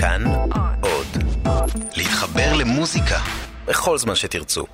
כאן עוד. להתחבר למוזיקה בכל זמן שתרצו.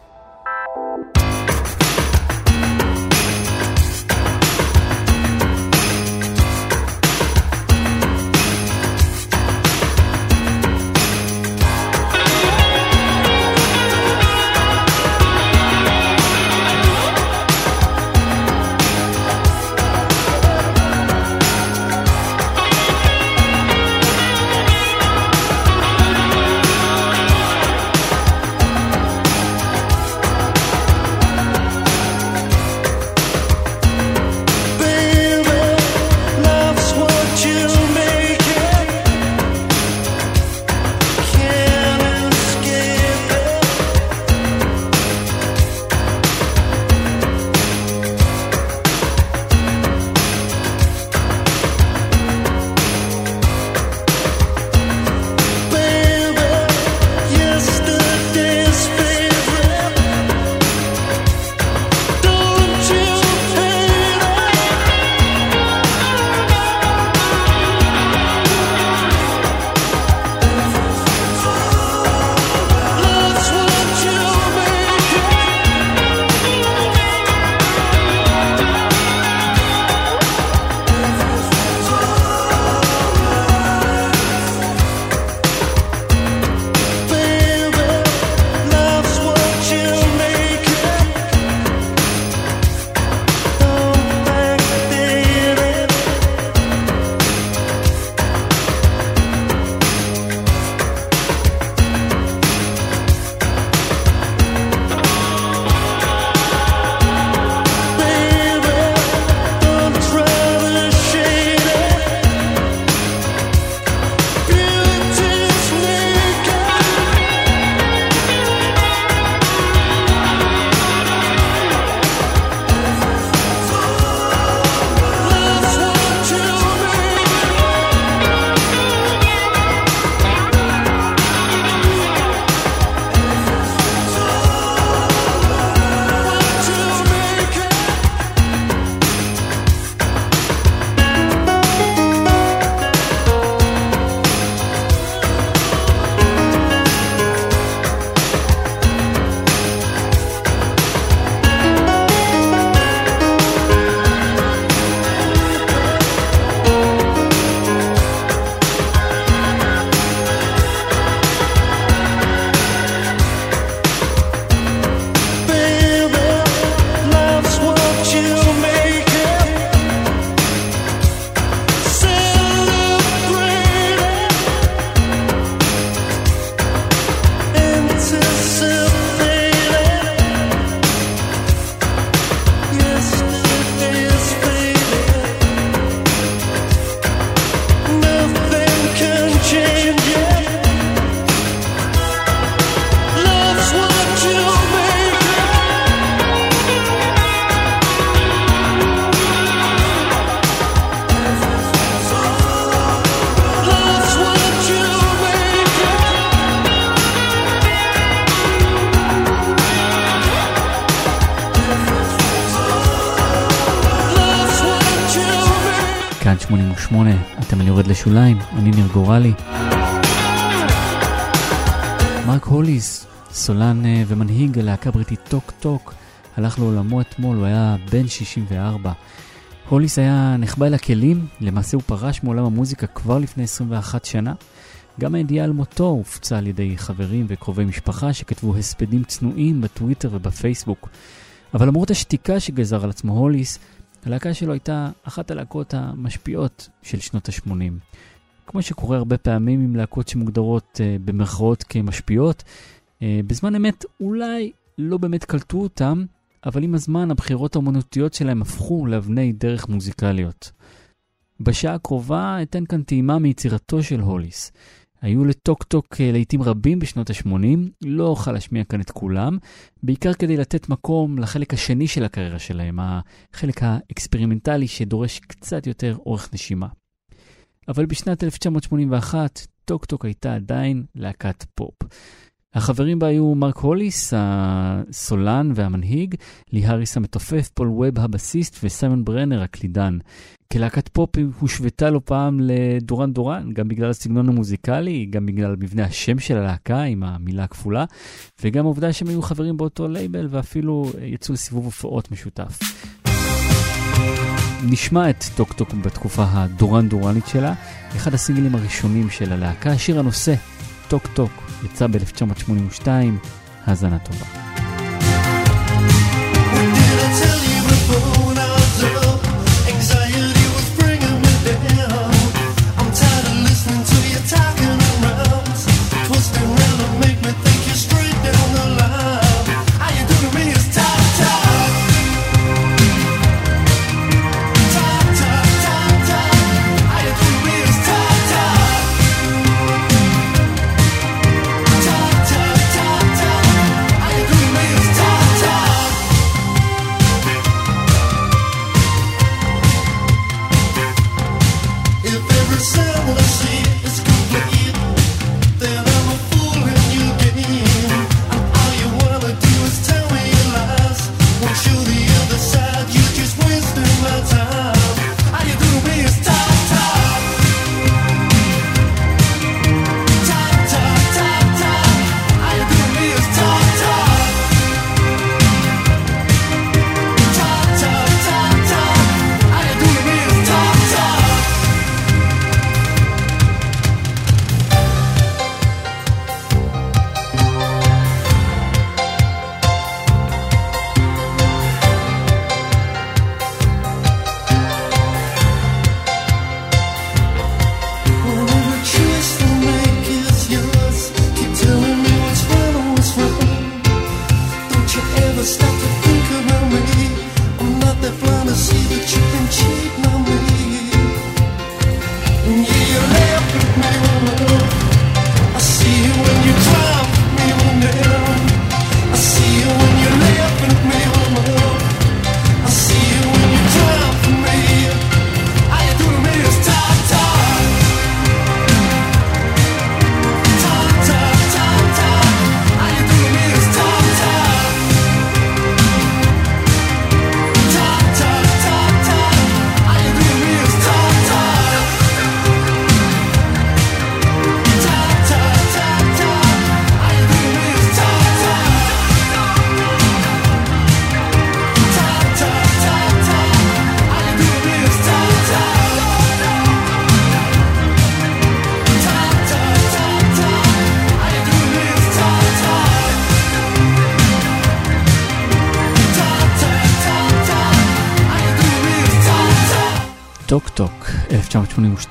לשוליים, אני ניר גורלי. מרק הוליס, סולן אה, ומנהיג הלהקה הבריטית טוק טוק, הלך לעולמו אתמול, הוא היה בן 64. הוליס היה נחבא אל הכלים, למעשה הוא פרש מעולם המוזיקה כבר לפני 21 שנה. גם הידיעה על מותו הופצה על ידי חברים וקרובי משפחה שכתבו הספדים צנועים בטוויטר ובפייסבוק. אבל למרות השתיקה שגזר על עצמו הוליס, הלהקה שלו הייתה אחת הלהקות המשפיעות של שנות ה-80. כמו שקורה הרבה פעמים עם להקות שמוגדרות uh, במרכאות כמשפיעות, uh, בזמן אמת אולי לא באמת קלטו אותם, אבל עם הזמן הבחירות האומנותיות שלהם הפכו לאבני דרך מוזיקליות. בשעה הקרובה אתן כאן טעימה מיצירתו של הוליס. היו לטוק טוק אה, לעיתים רבים בשנות ה-80, לא אוכל להשמיע כאן את כולם, בעיקר כדי לתת מקום לחלק השני של הקריירה שלהם, החלק האקספרימנטלי שדורש קצת יותר אורך נשימה. אבל בשנת 1981, טוק טוק הייתה עדיין להקת פופ. החברים בה היו מרק הוליס, הסולן והמנהיג, לי האריס המתופף, פול ווב הבסיסט וסיימון ברנר הקלידן. כלהקת פופ הושוותה לא פעם לדורן דורן, גם בגלל הסגנון המוזיקלי, גם בגלל מבנה השם של הלהקה עם המילה הכפולה, וגם העובדה שהם היו חברים באותו לייבל ואפילו יצאו לסיבוב הופעות משותף. נשמע את טוק טוק בתקופה הדורן דורנית שלה, אחד הסינגלים הראשונים של הלהקה, שיר הנושא, טוק טוק, יצא ב-1982, האזנה טובה.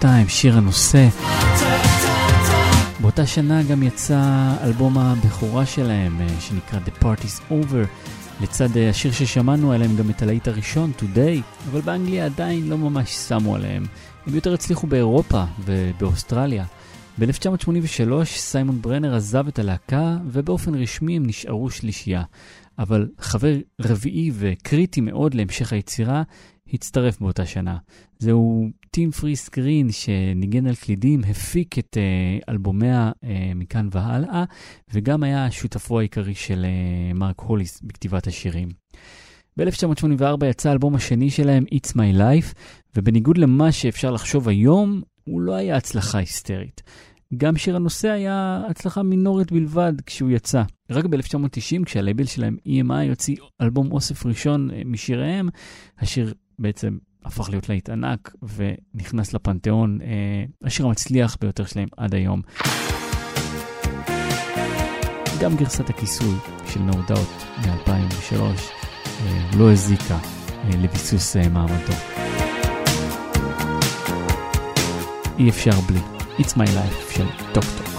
1982, שיר הנושא. באותה שנה גם יצא אלבום הבכורה שלהם, אה, שנקרא The Party's Over. לצד אה, השיר ששמענו עליהם גם את הלהיט הראשון, Today, אבל באנגליה עדיין לא ממש שמו עליהם. הם יותר הצליחו באירופה ובאוסטרליה. ב-1983 סיימון ברנר עזב את הלהקה, ובאופן רשמי הם נשארו שלישייה. אבל חבר רביעי וקריטי מאוד להמשך היצירה הצטרף באותה שנה. זהו טים פריז גרין שניגן על קלידים, הפיק את אה, אלבומיה אה, מכאן והלאה, וגם היה שותפו העיקרי של אה, מרק הוליס בכתיבת השירים. ב-1984 יצא האלבום השני שלהם, It's My Life, ובניגוד למה שאפשר לחשוב היום, הוא לא היה הצלחה היסטרית. גם שיר הנושא היה הצלחה מינורית בלבד כשהוא יצא. רק ב-1990, כשהלייבל שלהם EMI הוציא אלבום אוסף ראשון משיריהם, השיר בעצם הפך להיות להיט ענק ונכנס לפנתיאון, אה, השיר המצליח ביותר שלהם עד היום. גם גרסת הכיסוי של No Doubt מ-2003 אה, לא הזיקה אה, לביסוס אה, מעמדו. אי אפשר בלי It's My Life של דוקטור.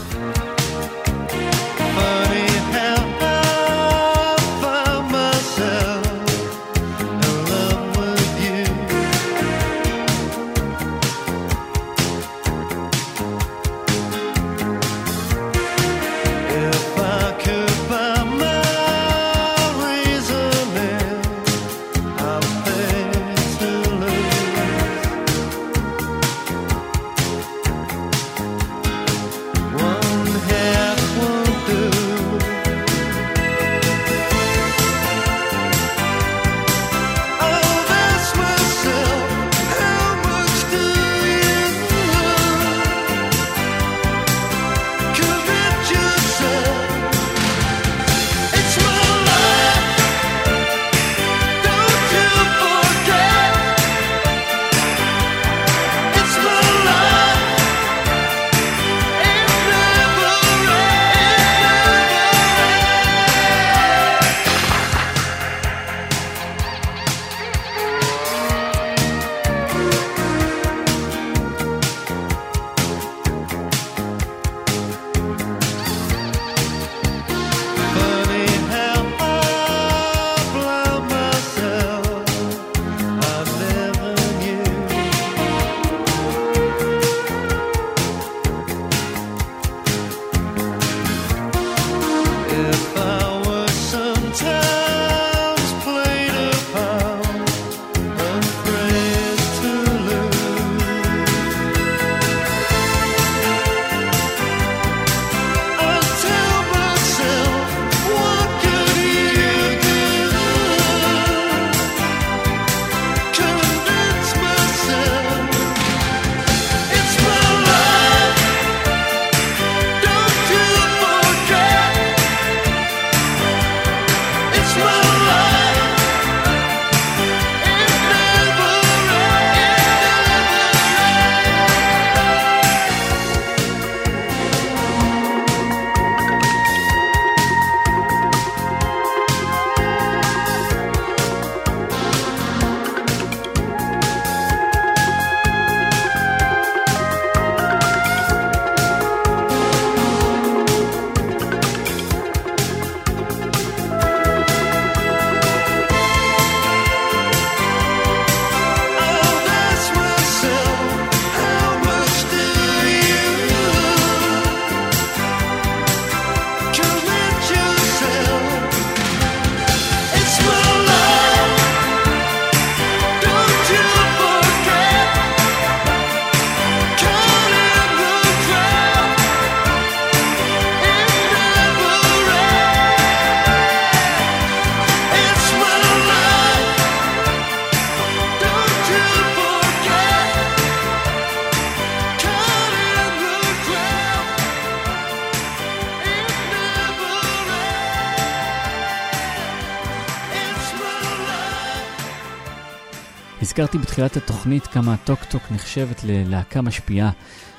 הזכרתי בתחילת התוכנית כמה טוק טוק נחשבת ללהקה משפיעה.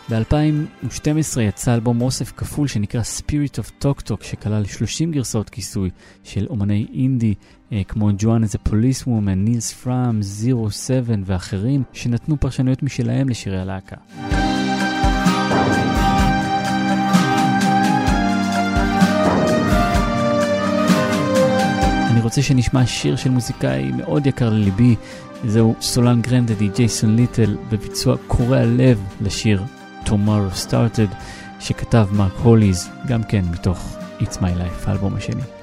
ב-2012 יצא אלבום אוסף כפול שנקרא Spirit of Talk שכלל 30 גרסאות כיסוי של אומני אינדי אה, כמו Joan As Police Woman, נילס פראם, זירו סבן ואחרים שנתנו פרשנויות משלהם לשירי הלהקה. אני רוצה שנשמע שיר של מוזיקאי מאוד יקר לליבי, זהו סולן גרנדדי, ג'ייסון ליטל, בביצוע קורע לב לשיר Tomorrow Started, שכתב מרק הוליז, גם כן מתוך It's My Life, האלבום השני.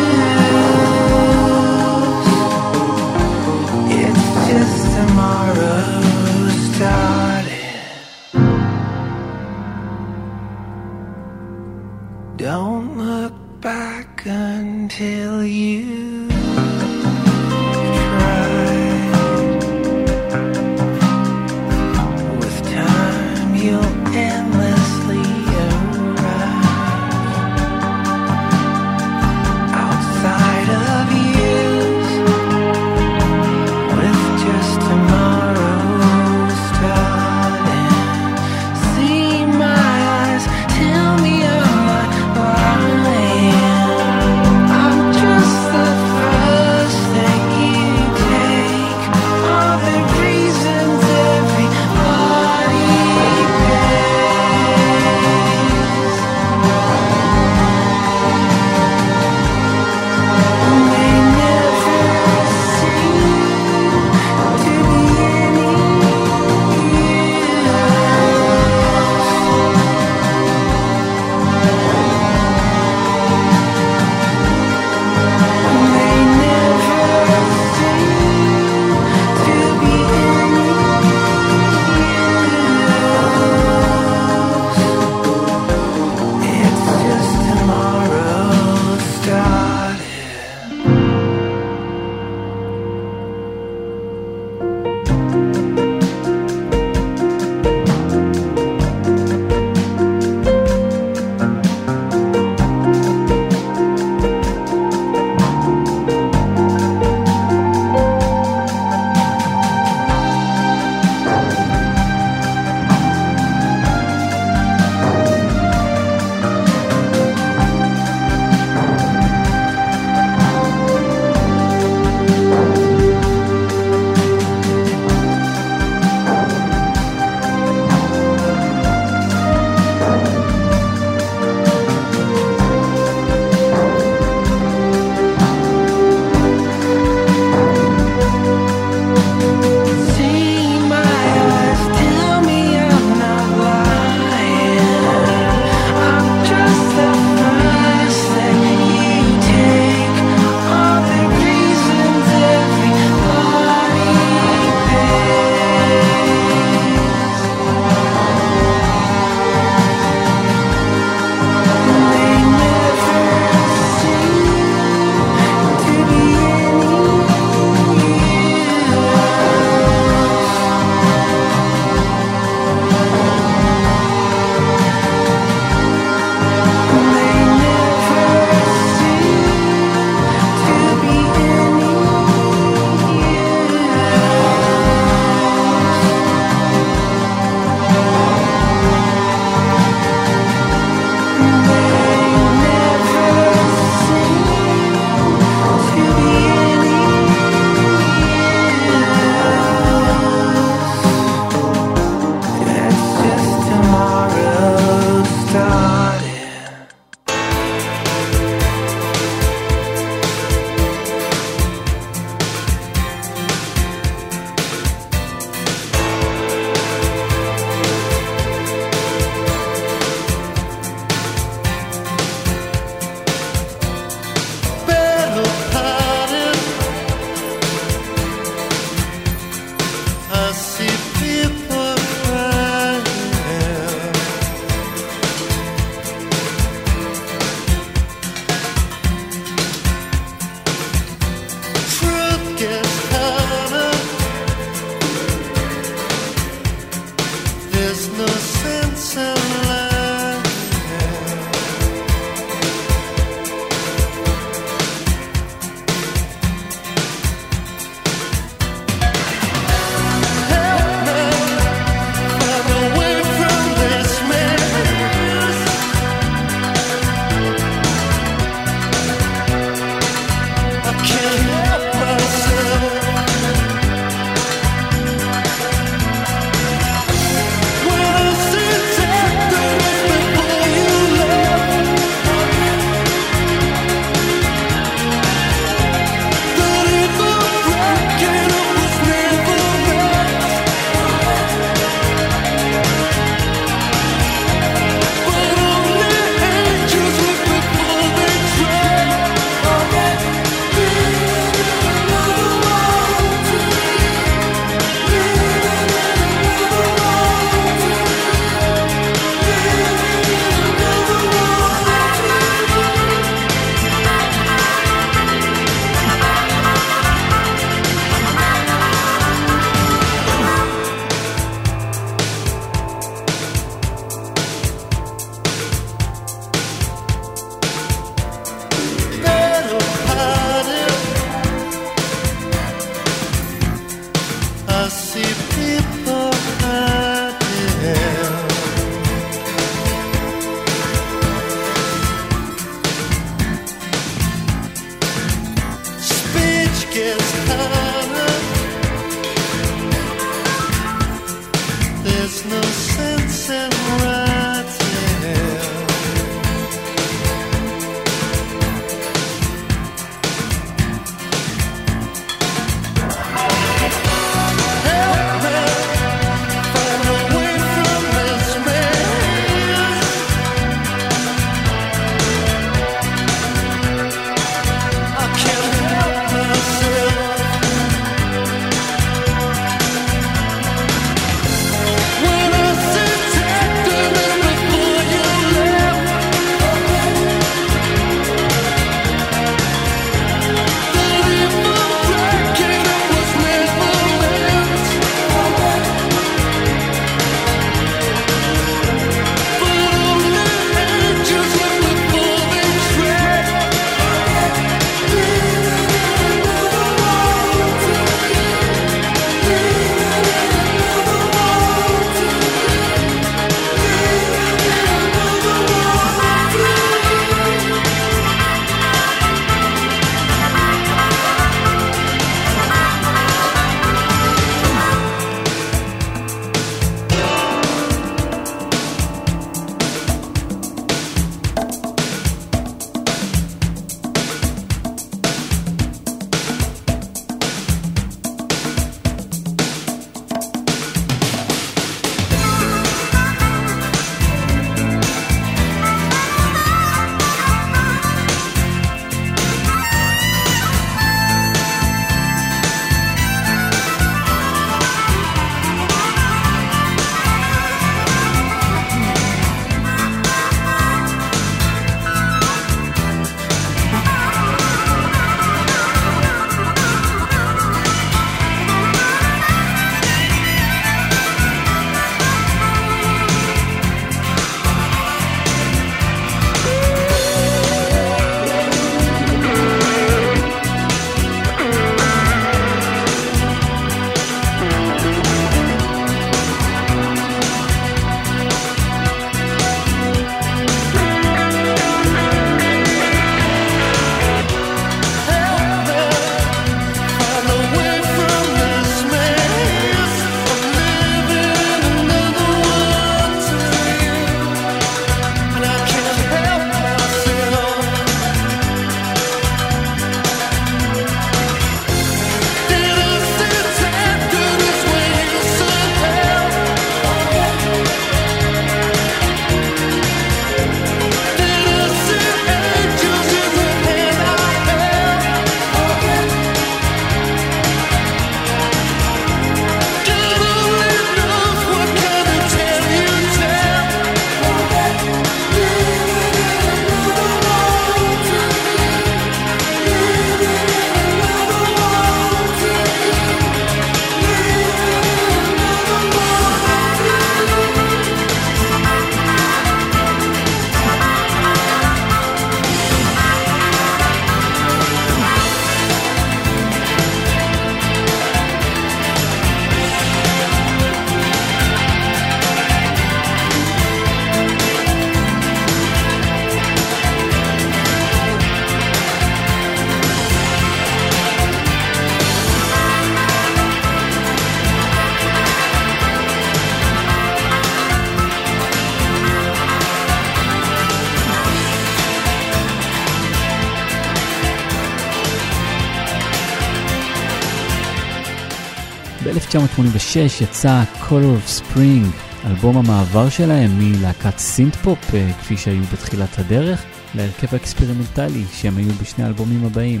ב-1986 יצא Color of Spring, אלבום המעבר שלהם מלהקת סינט-פופ, אה, כפי שהיו בתחילת הדרך, להרכב האקספרימנטלי שהם היו בשני האלבומים הבאים.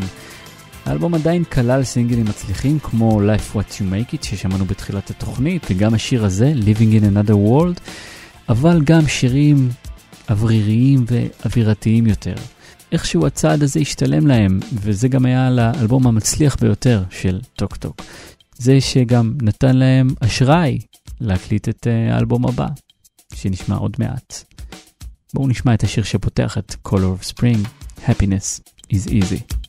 האלבום עדיין כלל סינגלים מצליחים כמו Life's What You Make It ששמענו בתחילת התוכנית, וגם השיר הזה, Living in Another World, אבל גם שירים אווריריים ואווירתיים יותר. איכשהו הצעד הזה השתלם להם, וזה גם היה לאלבום המצליח ביותר של טוק טוק. זה שגם נתן להם אשראי להקליט את אה, האלבום הבא, שנשמע עוד מעט. בואו נשמע את השיר שפותח את Color of Spring, Happiness is Easy.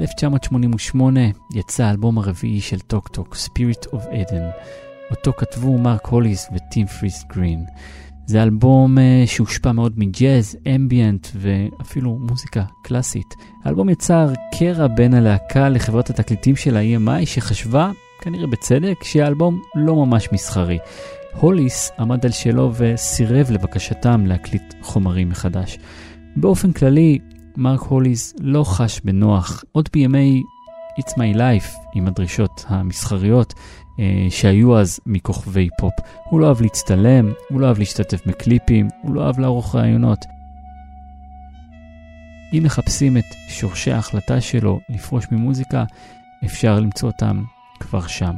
ב-1988 יצא האלבום הרביעי של טוק טוק, Spirit of Eden. אותו כתבו מרק הוליס וטים פריז גרין. זה אלבום אה, שהושפע מאוד מג'אז, אמביאנט ואפילו מוזיקה קלאסית. האלבום יצר קרע בין הלהקה לחברת התקליטים של ה-EMI שחשבה, כנראה בצדק, שהאלבום לא ממש מסחרי. הוליס עמד על שלו וסירב לבקשתם להקליט חומרים מחדש. באופן כללי, מרק הוליס לא חש בנוח עוד בימי It's My Life עם הדרישות המסחריות אה, שהיו אז מכוכבי פופ. הוא לא אהב להצטלם, הוא לא אהב להשתתף בקליפים, הוא לא אהב לערוך רעיונות. אם מחפשים את שורשי ההחלטה שלו לפרוש ממוזיקה, אפשר למצוא אותם כבר שם.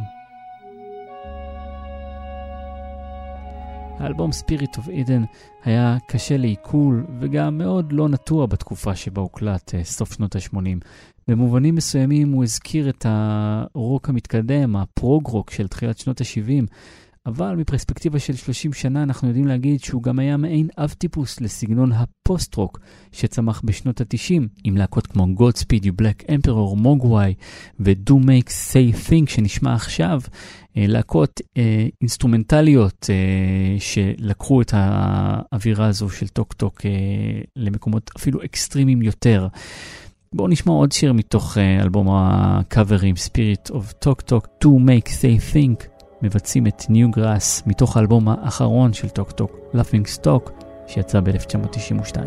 האלבום Spirit of Eden היה קשה לעיכול וגם מאוד לא נטוע בתקופה שבה הוקלט, אה, סוף שנות ה-80. במובנים מסוימים הוא הזכיר את הרוק המתקדם, הפרוג-רוק של תחילת שנות ה-70, אבל מפרספקטיבה של 30 שנה אנחנו יודעים להגיד שהוא גם היה מעין אב טיפוס לסגנון הפוסט-רוק שצמח בשנות ה-90, עם להקות כמו Godspeed You Black Emperor, Mogwai ו-Do Make Say Think שנשמע עכשיו, אה, להקות אה, אינסטרומנטליות אה, שלקחו את האווירה הזו של טוק טוק אה, למקומות אפילו אקסטרימיים יותר. בואו נשמע עוד שיר מתוך אה, אלבום הקאברים Spirit of Talk Talk, Do Make Say Think מבצעים את New Grass מתוך האלבום האחרון של טוק טוק Laughing Stock שיצא ב-1992.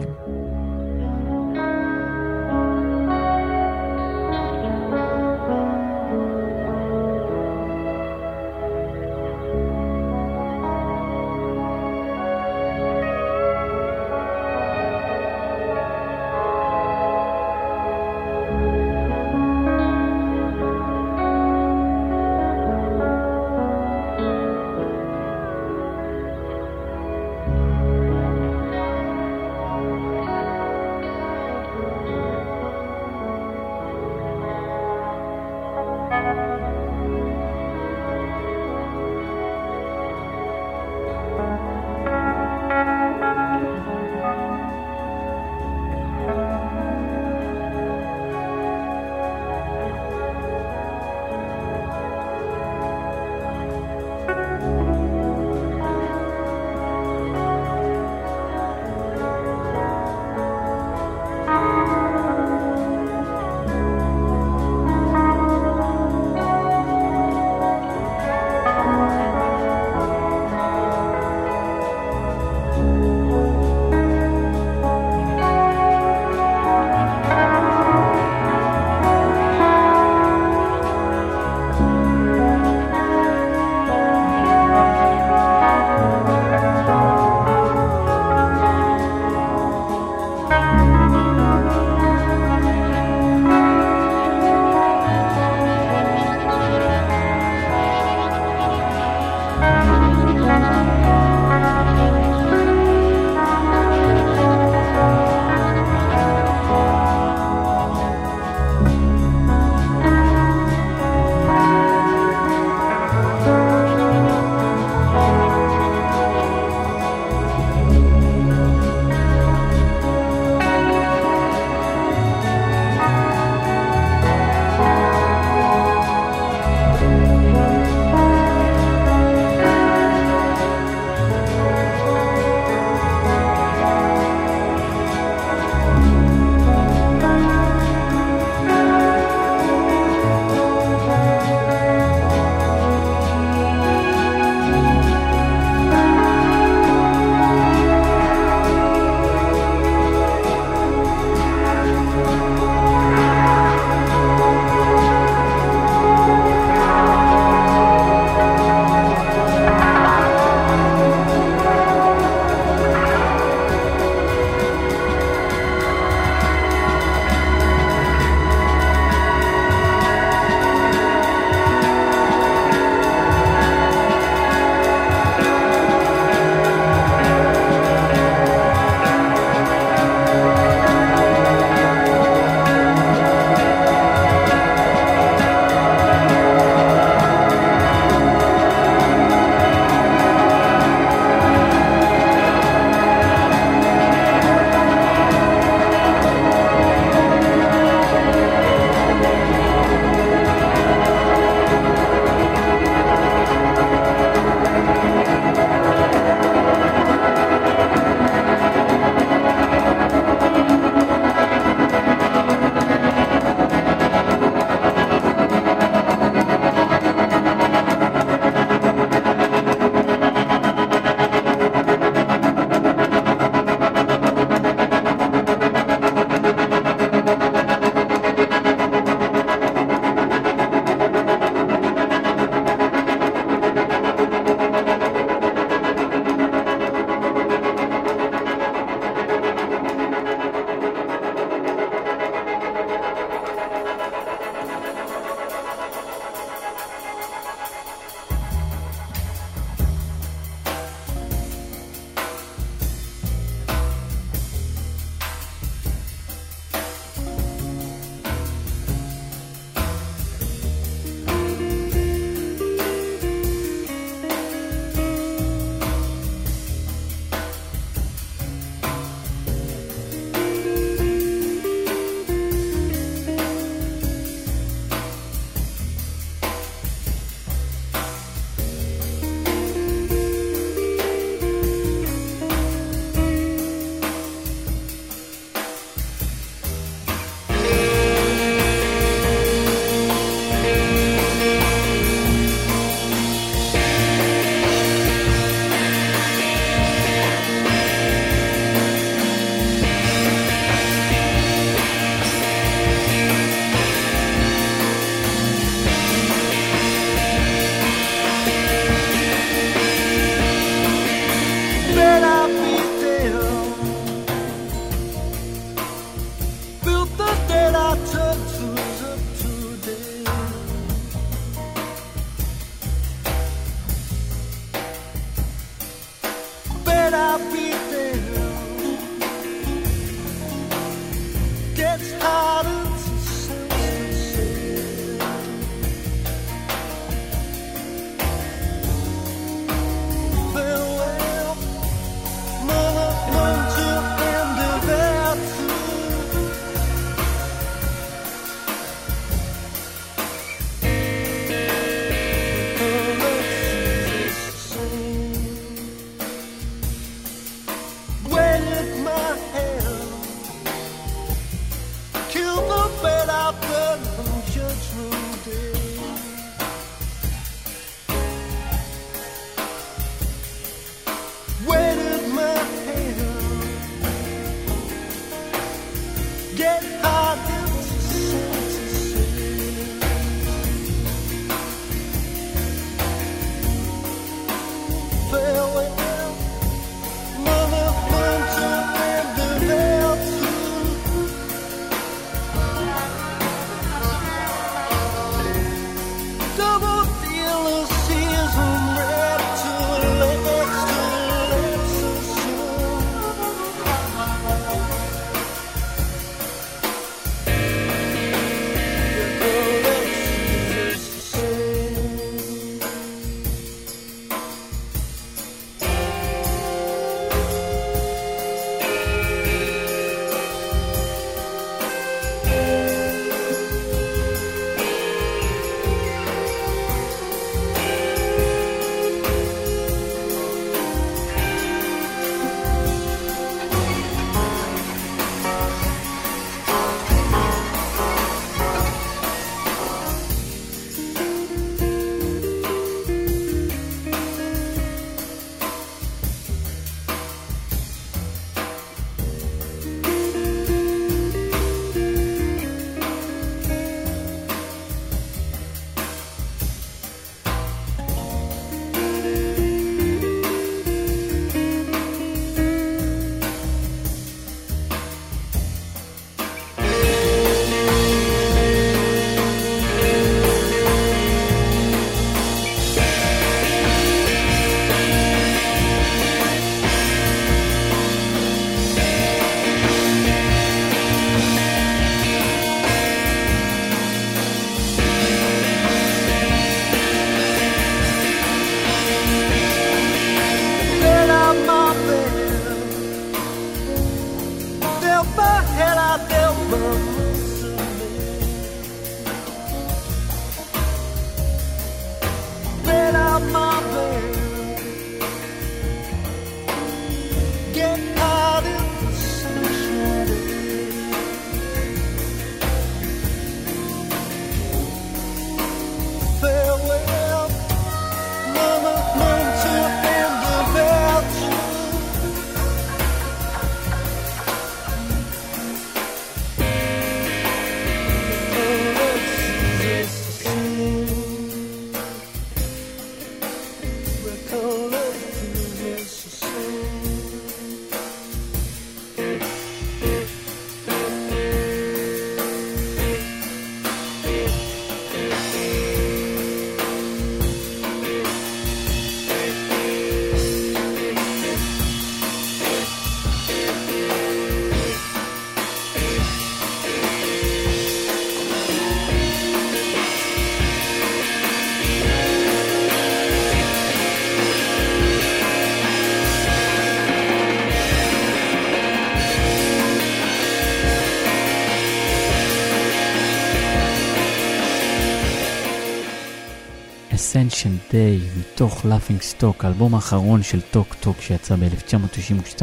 Ascension Day מתוך Laughing Stock, האלבום האחרון של טוק טוק שיצא ב-1992.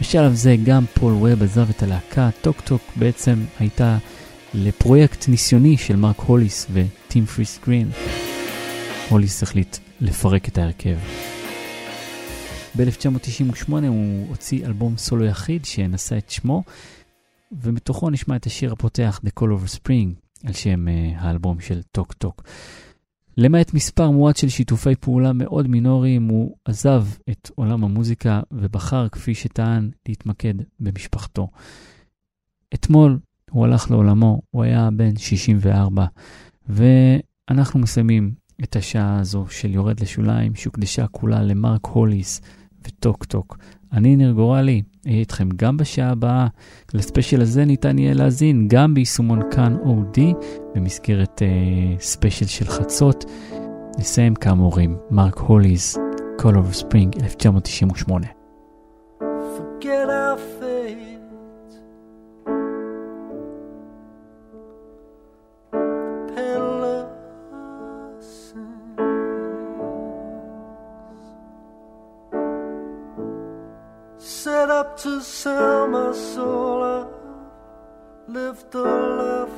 בשלב זה גם פול ווב עזב את הלהקה, טוק טוק בעצם הייתה לפרויקט ניסיוני של מרק הוליס וטים פריז גרין. הוליס החליט לפרק את ההרכב. ב-1998 הוא הוציא אלבום סולו יחיד שנשא את שמו, ומתוכו נשמע את השיר הפותח The Colour of Spring, על שם אה, האלבום של טוק טוק. למעט מספר מועט של שיתופי פעולה מאוד מינוריים, הוא עזב את עולם המוזיקה ובחר, כפי שטען, להתמקד במשפחתו. אתמול הוא הלך לעולמו, הוא היה בן 64, ואנחנו מסיימים את השעה הזו של יורד לשוליים, שהוקדשה כולה למרק הוליס וטוק טוק. אני ניר גורלי, אהיה איתכם גם בשעה הבאה. לספיישל הזה ניתן יהיה להזין גם ביישומון כאן אודי, במסגרת uh, ספיישל של חצות. נסיים כאמור עם מרק הוליס, Call of Spring 1998. Forget our to sell my soul. I lived a life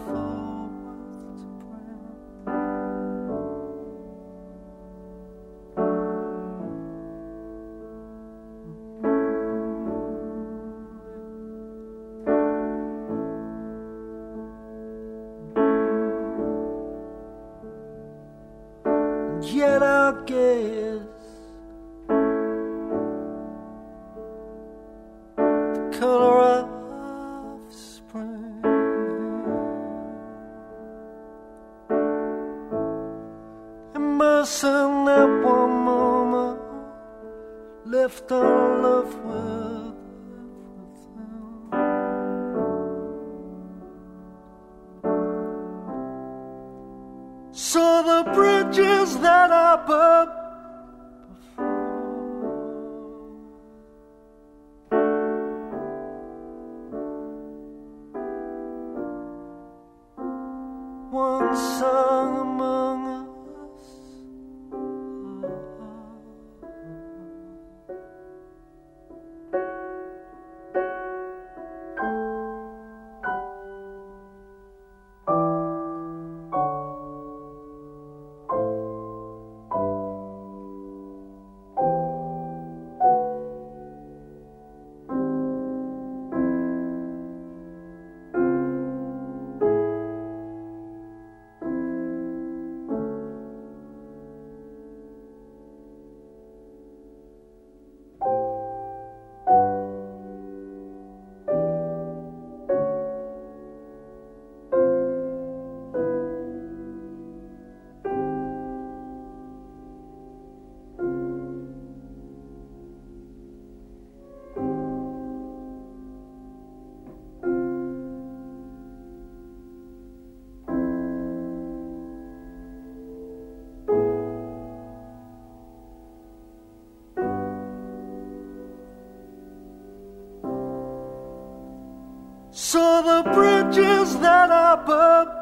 the bridges that are burnt